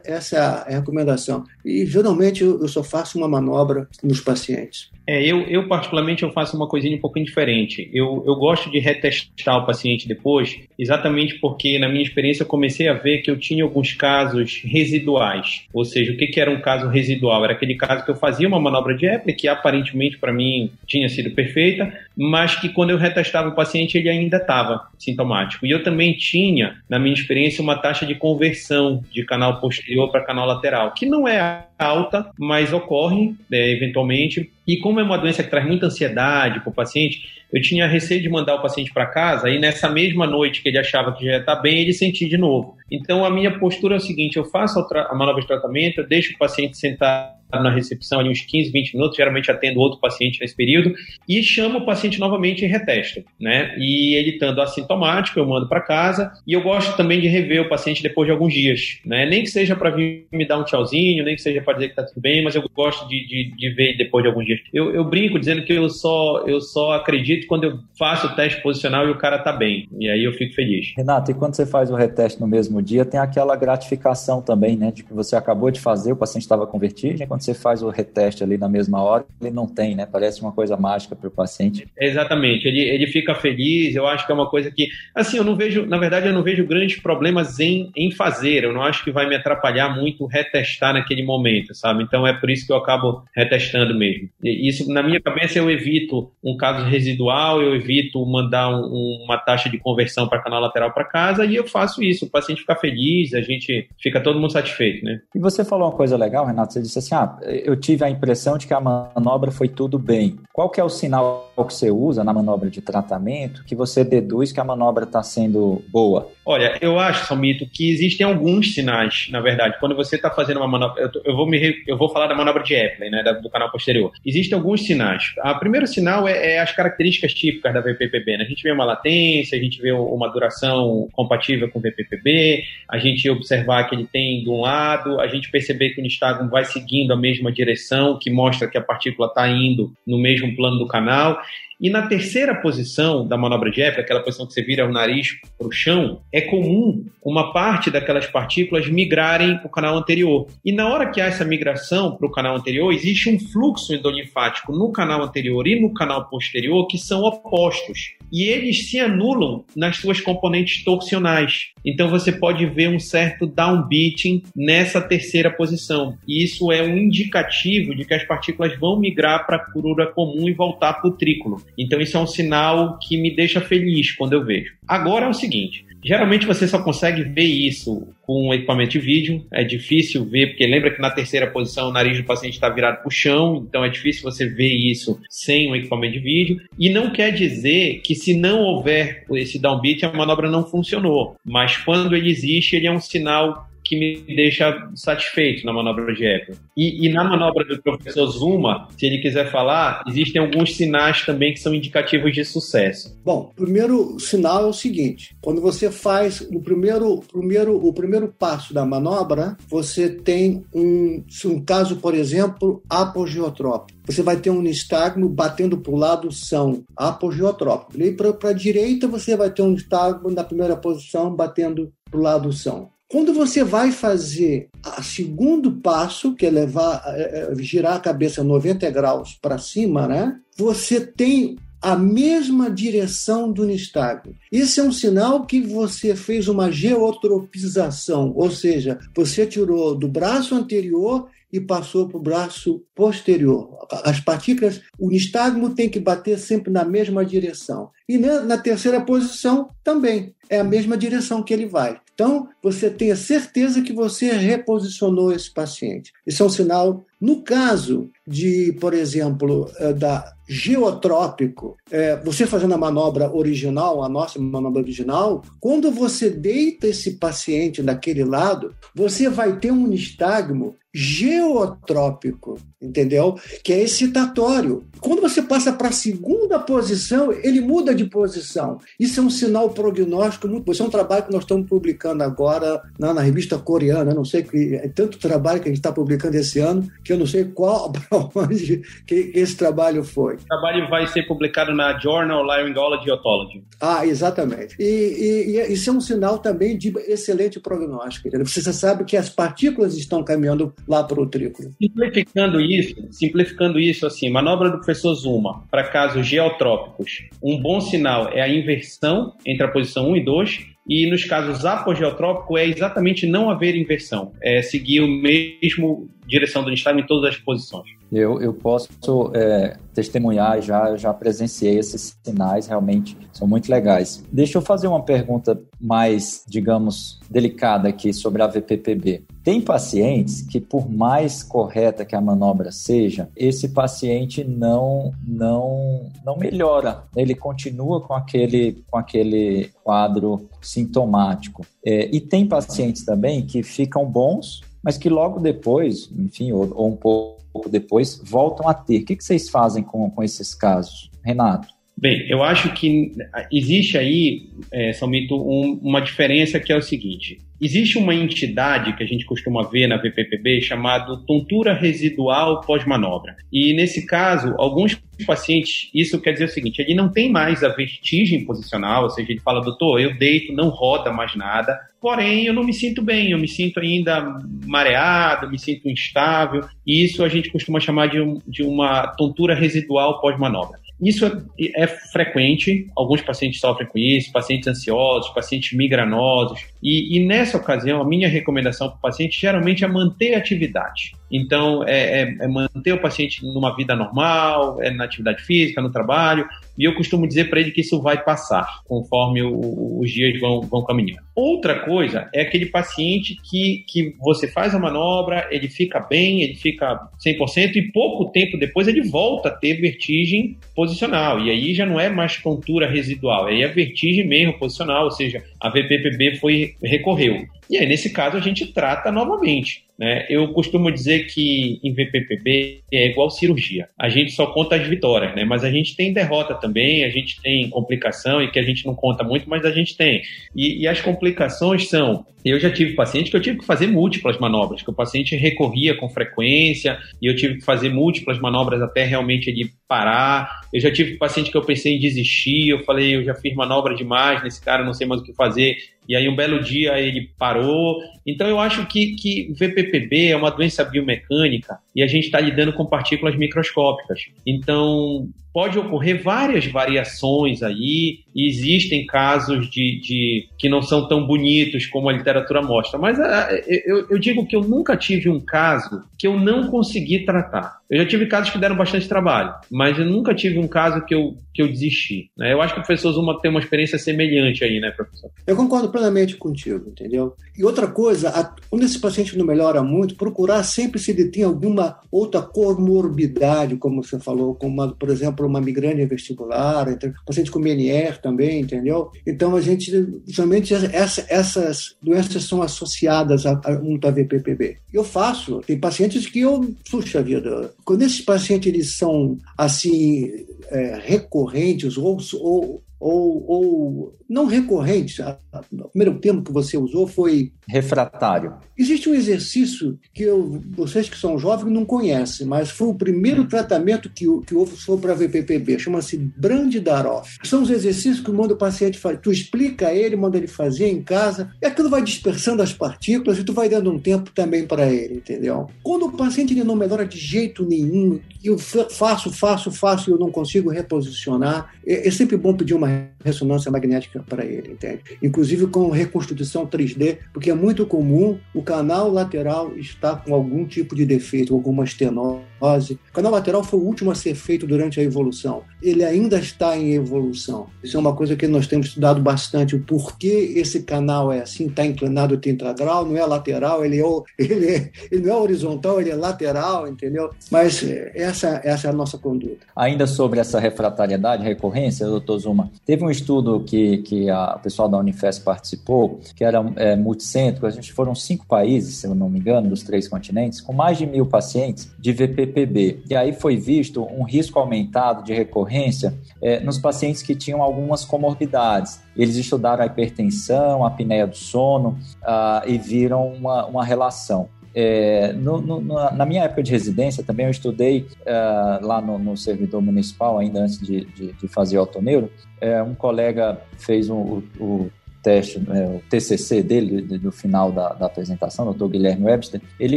Essa é a recomendação. E geralmente eu, eu só faço uma manobra nos pacientes. É, eu, eu particularmente eu faço uma coisinha um pouquinho diferente. Eu, eu gosto de retestar o paciente depois, exatamente porque na minha experiência eu comecei a ver que eu tinha alguns casos residuais. Ou seja, o que, que era um caso residual? Era aquele caso que eu fazia uma manobra de época que aparentemente para mim tinha sido perfeita, mas que quando eu retestava o paciente ele ainda estava sintomático. E eu também tinha, na minha experiência, uma taxa de conversão de canal posterior para canal lateral, que não é alta, mas ocorre é, eventualmente. E como é uma doença que traz muita ansiedade para o paciente, eu tinha receio de mandar o paciente para casa e nessa mesma noite que ele achava que já ia estar tá bem, ele sentia de novo. Então a minha postura é o seguinte: eu faço a, manobra de tratamento, eu deixo o paciente sentar na recepção ali uns 15, 20 minutos, geralmente atendo outro paciente nesse período, e chamo o paciente novamente e retesto, né? E ele estando assintomático, eu mando para casa, e eu gosto também de rever o paciente depois de alguns dias, né? Nem que seja para vir me dar um tchauzinho, nem que seja para dizer que tá tudo bem, mas eu gosto de, de, de ver depois de alguns dias. Eu, eu, brinco dizendo que eu só, eu só acredito quando eu faço o teste posicional e o cara tá bem, e aí eu fico feliz. Renato, e quando você faz o reteste no mesmo dia, tem aquela gratificação também, né? De que você acabou de fazer, o paciente estava com vertigem, quando você faz o reteste ali na mesma hora, ele não tem, né? Parece uma coisa mágica para o paciente. Exatamente, ele, ele fica feliz, eu acho que é uma coisa que, assim, eu não vejo, na verdade, eu não vejo grandes problemas em, em fazer, eu não acho que vai me atrapalhar muito retestar naquele momento, sabe? Então é por isso que eu acabo retestando mesmo. E isso, na minha cabeça, eu evito um caso residual, eu evito mandar um, uma taxa de conversão para canal lateral para casa e eu faço isso, o paciente fica feliz, a gente fica todo mundo satisfeito, né? E você falou uma coisa legal, Renato, você disse assim, ah, eu tive a impressão de que a manobra foi tudo bem. Qual que é o sinal que você usa na manobra de tratamento que você deduz que a manobra está sendo boa? Olha, eu acho, Salmito, que existem alguns sinais, na verdade. Quando você está fazendo uma manobra, eu, eu, vou me, eu vou falar da manobra de Epley, né, do canal posterior. Existem alguns sinais. O primeiro sinal é, é, as características típicas da VPPB. Né? A gente vê uma latência, a gente vê uma duração compatível com o VPPB, a gente observar que ele tem de um lado, a gente perceber que o nistagmo vai seguindo a mesma direção, que mostra que a partícula está indo no mesmo plano do canal. E na terceira posição da manobra de Eppler, aquela posição que você vira o nariz para o chão, é comum uma parte daquelas partículas migrarem para o canal anterior. E na hora que há essa migração para o canal anterior, existe um fluxo endolinfático no canal anterior e no canal posterior que são opostos. E eles se anulam nas suas componentes torsionais. Então você pode ver um certo downbeating nessa terceira posição. E isso é um indicativo de que as partículas vão migrar para a curura comum e voltar para o trículo. Então isso é um sinal que me deixa feliz quando eu vejo. Agora é o seguinte, Geralmente você só consegue ver isso com um equipamento de vídeo. É difícil ver, porque lembra que na terceira posição o nariz do paciente está virado para o chão, então é difícil você ver isso sem um equipamento de vídeo. E não quer dizer que se não houver esse downbeat, a manobra não funcionou. Mas quando ele existe, ele é um sinal que me deixa satisfeito na manobra de Epler. E, e, na manobra do professor Zuma, se ele quiser falar, existem alguns sinais também que são indicativos de sucesso. Bom, primeiro sinal é o seguinte: quando você faz o primeiro, primeiro, o primeiro passo da manobra, você tem um, um caso, por exemplo, apogeotrópico. Você vai ter um nistagmo batendo para o lado são apogeotrópico. E para a direita, você vai ter um nistagmo na primeira posição batendo para o lado são. Quando você vai fazer o segundo passo, que é levar, é, é, girar a cabeça 90 graus para cima, né? Você tem a mesma direção do nistagmo. Isso é um sinal que você fez uma geotropização, ou seja, você tirou do braço anterior e passou para o braço posterior. As partículas, o nistagmo tem que bater sempre na mesma direção. E na terceira posição também é a mesma direção que ele vai. Então, você tenha certeza que você reposicionou esse paciente. Isso é um sinal. No caso de, por exemplo, eh, da geotrópico, é, você fazendo a manobra original, a nossa manobra original, quando você deita esse paciente daquele lado, você vai ter um nistagmo geotrópico, entendeu? Que é excitatório. Quando você passa para a segunda posição, ele muda de posição. Isso é um sinal prognóstico muito. Isso é um trabalho que nós estamos publicando agora na, na revista coreana. Não sei que é tanto trabalho que a gente está publicando esse ano que eu não sei qual para onde que esse trabalho foi. O trabalho vai ser publicado na Journal Laryngology Otology. Ah, exatamente. E, e, e, isso é um sinal também de excelente prognóstico. Entendeu? Você sabe que as partículas estão caminhando lá para o trículo. Simplificando isso, simplificando isso assim, manobra do professor Zuma para casos geotrópicos, um bom sinal é a inversão entre a posição 1 e 2 e nos casos apogeotrópicos é exatamente não haver inversão, é seguir o mesmo direção do nistagmo em todas as posições. Eu, eu posso é, testemunhar, já, já presenciei esses sinais, realmente são muito legais. Deixa eu fazer uma pergunta mais, digamos, delicada aqui sobre a VPPB. Tem pacientes que, por mais correta que a manobra seja, esse paciente não não não melhora. Ele continua com aquele com aquele quadro sintomático. É, e tem pacientes também que ficam bons, mas que logo depois, enfim, ou, ou um pouco depois, voltam a ter. O que, que vocês fazem com, com esses casos, Renato? Bem, eu acho que existe aí, é, Salmito, um, uma diferença que é o seguinte: existe uma entidade que a gente costuma ver na VPPB chamado tontura residual pós-manobra. E nesse caso, alguns pacientes, isso quer dizer o seguinte: ele não tem mais a vertigem posicional, ou seja, ele fala, doutor, eu deito, não roda mais nada, porém eu não me sinto bem, eu me sinto ainda mareado, me sinto instável, e isso a gente costuma chamar de, um, de uma tontura residual pós-manobra. Isso é, é, frequente, alguns pacientes sofrem com isso, pacientes ansiosos, pacientes migranosos, e, e nessa ocasião, a minha recomendação para o paciente geralmente é manter a atividade. Então, é, é, é, manter o paciente numa vida normal, é na atividade física, no trabalho, e eu costumo dizer para ele que isso vai passar conforme o, os dias vão, vão caminhando. Outra coisa é aquele paciente que, que você faz a manobra, ele fica bem, ele fica 100% e pouco tempo depois ele volta a ter vertigem posicional. E aí já não é mais tontura residual, aí é vertigem mesmo posicional, ou seja, a VPPB foi recorreu. E aí, nesse caso, a gente trata novamente. Né? Eu costumo dizer que em VPPB é igual cirurgia. A gente só conta as vitórias, né? mas a gente tem derrota também, a gente tem complicação e que a gente não conta muito, mas a gente tem. E, e as complicações são eu já tive paciente que eu tive que fazer múltiplas manobras, que o paciente recorria com frequência e eu tive que fazer múltiplas manobras até realmente ele parar. Eu já tive paciente que eu pensei em desistir, eu falei, eu já fiz manobra demais nesse cara, não sei mais o que fazer. E aí um belo dia ele parou. Então eu acho que, que VPPB é uma doença biomecânica e a gente está lidando com partículas microscópicas. Então pode ocorrer várias variações aí, e existem casos de, de, que não são tão bonitos como a literatura mostra, mas a, ah, eu, eu, digo que eu nunca tive um caso que eu não consegui tratar. Eu já tive casos que deram bastante trabalho, mas eu nunca tive um caso que eu, que eu desisti. Né? Eu acho que o professor Zuma tem uma experiência semelhante aí, né, professor? Eu concordo plenamente contigo, entendeu? E outra coisa, quando esse paciente não melhora muito, procurar sempre se ele tem alguma outra comorbidade, como você falou, como, por exemplo, uma migrânia vestibular, paciente com Menier também, entendeu? Então, a gente, somente essa, essas doenças são associadas a, a um VPPB. Eu faço, tem pacientes que eu, puxa vida, quando esses pacientes eles são assim, é, recorrentes ou, ou ou, ou não recorrente. O primeiro termo que você usou foi. Refratário. Existe um exercício que eu, vocês que são jovens não conhecem, mas foi o primeiro hum. tratamento que, que houve sobre a VPPB, chama-se Brandidaroff. São os exercícios que manda o paciente fazer. Tu explica a ele, manda ele fazer em casa, e aquilo vai dispersando as partículas e tu vai dando um tempo também para ele, entendeu? Quando o paciente ele não melhora de jeito nenhum, eu faço, faço, faço e eu não consigo reposicionar, é, é sempre bom pedir uma ressonância magnética para ele, entende? Inclusive com reconstituição 3D, porque é muito comum o canal lateral estar com algum tipo de defeito, alguma estenose. O canal lateral foi o último a ser feito durante a evolução. Ele ainda está em evolução. Isso é uma coisa que nós temos estudado bastante, o porquê esse canal é assim, está inclinado tetragrau, não é lateral, ele, é, ele, é, ele não é horizontal, ele é lateral, entendeu? Mas é, essa, essa é a nossa conduta. Ainda sobre essa refratariedade, recorrência, doutor Zuma, teve um estudo que, que a, o pessoal da Unifesp participou, que era é, multicêntrico, a gente foram cinco países, se eu não me engano, dos três continentes, com mais de mil pacientes de VPPB. E aí foi visto um risco aumentado de recorrência é, nos pacientes que tinham algumas comorbidades. Eles estudaram a hipertensão, a apneia do sono uh, e viram uma, uma relação. É, no, no, na minha época de residência também eu estudei uh, lá no, no, servidor municipal, ainda antes de, de, de fazer autoneuro. É, um colega fez um, o, o teste, é, o TCC dele, do final da, da apresentação, Dr. Guilherme Webster, ele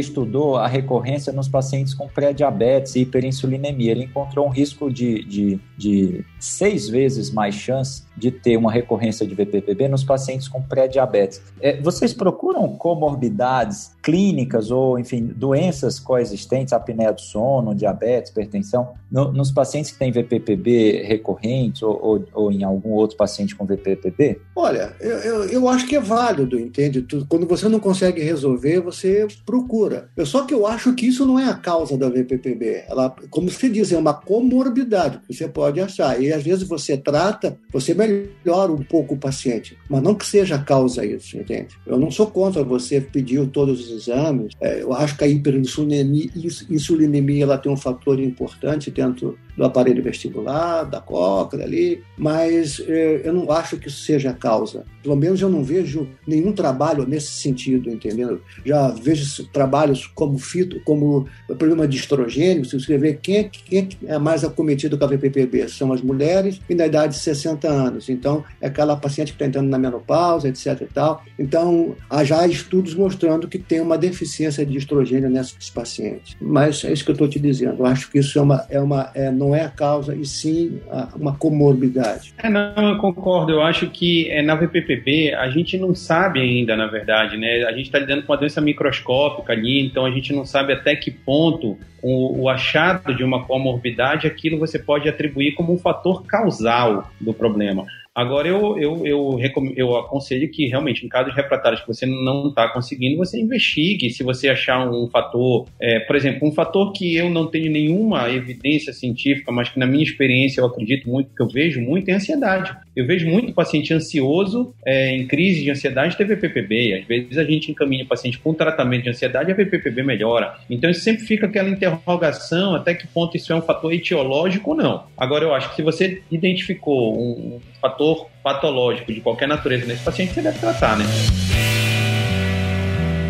estudou a recorrência nos pacientes com pré-diabetes e hiperinsulinemia. Ele encontrou um risco de, de, de seis vezes mais chance de ter uma recorrência de VPPB nos pacientes com pré-diabetes. É, vocês procuram comorbidades clínicas ou, enfim, doenças coexistentes, apneia do sono, diabetes, hipertensão, no, nos pacientes que têm VPPB recorrentes ou, ou, ou, em algum outro paciente com VPPB? Olha, eu, eu, eu acho que é válido, entende? Quando você não consegue resolver, você procura. Eu, só que eu acho que isso não é a causa da VPPB. Ela, como se diz, é uma comorbidade que você pode achar. E às vezes você trata, você melhora melhora um pouco o paciente, mas não que seja a causa isso, entende? Eu não sou contra você pedir todos os exames. É, eu acho que a hiperinsulinemia ela tem um fator importante dentro do aparelho vestibular, da cóclea ali, mas é, eu não acho que isso seja a causa. Pelo menos eu não vejo nenhum trabalho nesse sentido, entendeu? Já vejo trabalhos como fito, como problema de estrogênio, se você vê quem é, quem é mais acometido com a VPPB, são as mulheres e na idade de 60 anos. Então, é aquela paciente que está entrando na menopausa, etc e tal. Então, há já estudos mostrando que tem uma deficiência de estrogênio nesses pacientes. Mas é isso que eu estou te dizendo. Eu acho que isso é uma, é uma, é, não é a causa, e sim uma comorbidade. É, não, eu concordo. Eu acho que é, na VPPB a gente não sabe ainda, na verdade, né? A gente está lidando com uma doença microscópica ali, então a gente não sabe até que ponto o, o, achado de uma comorbidade, aquilo você pode atribuir como um fator causal do problema. Agora, eu, eu, eu, eu aconselho que, realmente, em casos refratários que você não está conseguindo, você investigue. Se você achar um fator, é, por exemplo, um fator que eu não tenho nenhuma evidência científica, mas que, na minha experiência, eu acredito muito, que eu vejo muito, é a ansiedade. Eu vejo muito paciente ansioso é, em crise de ansiedade ter VPPB. Às vezes, a gente encaminha o paciente com tratamento de ansiedade e a VPPB melhora. Então, isso sempre fica aquela interrogação até que ponto isso é um fator etiológico ou não. Agora, eu acho que se você identificou um fator patológico de qualquer natureza nesse paciente, você deve tratar, né?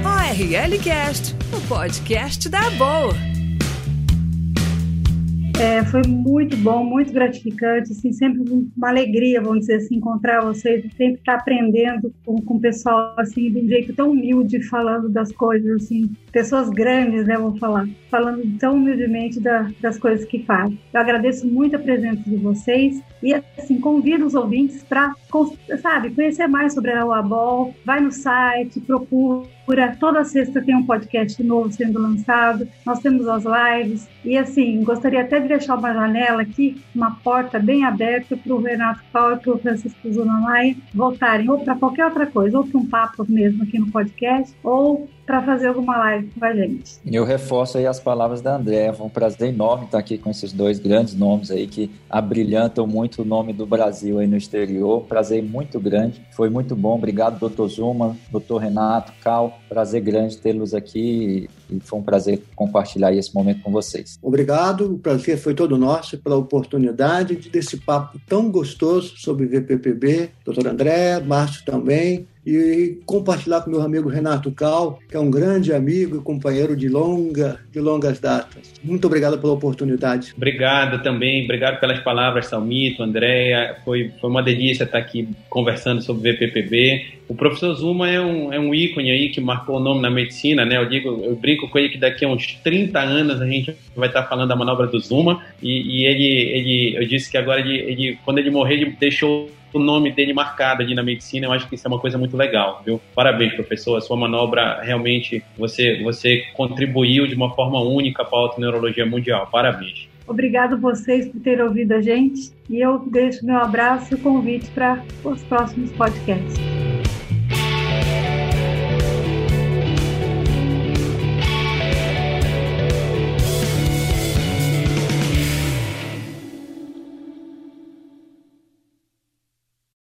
ORL Cast, o podcast da boa. É, foi muito bom, muito gratificante, assim, sempre uma alegria, vamos dizer assim, encontrar vocês, sempre estar aprendendo com, com o pessoal, assim, de um jeito tão humilde, falando das coisas, assim, pessoas grandes, né, vou falar, falando tão humildemente da, das coisas que fazem. Eu agradeço muito a presença de vocês e, assim, convido os ouvintes para, sabe, conhecer mais sobre a UABOL, vai no site, procura. Toda sexta tem um podcast novo sendo lançado. Nós temos as lives. E assim, gostaria até de deixar uma janela aqui, uma porta bem aberta para o Renato Paulo e para o Francisco Zunamai voltarem ou para qualquer outra coisa, ou para um papo mesmo aqui no podcast, ou para fazer alguma live com a gente. Eu reforço aí as palavras da André. Foi um prazer enorme estar aqui com esses dois grandes nomes aí que abrilhantam muito o nome do Brasil aí no exterior. Prazer muito grande. Foi muito bom. Obrigado, doutor Zuma, doutor Renato, Cal. Prazer grande tê-los aqui e foi um prazer compartilhar esse momento com vocês. Obrigado. O prazer foi todo nosso pela oportunidade de desse papo tão gostoso sobre VPPB. Doutor André, Márcio também e compartilhar com meu amigo Renato Cal, que é um grande amigo e companheiro de longa, de longas datas. Muito obrigado pela oportunidade. Obrigado também, obrigado pelas palavras, Salmito, Andréia. Foi, foi uma delícia estar aqui conversando sobre VPPB. O professor Zuma é um, é um ícone aí que marcou o nome na medicina, né? Eu digo, eu brinco com ele que daqui a uns 30 anos a gente vai estar falando da manobra do Zuma e, e ele, ele, eu disse que agora ele, ele, quando ele morrer, ele deixou o nome dele marcado ali na medicina, eu acho que isso é uma coisa muito legal, viu? Parabéns, professor, a sua manobra realmente, você, você contribuiu de uma forma única para a autoneurologia mundial, parabéns. Obrigado vocês por terem ouvido a gente e eu deixo meu abraço e convite para os próximos podcasts.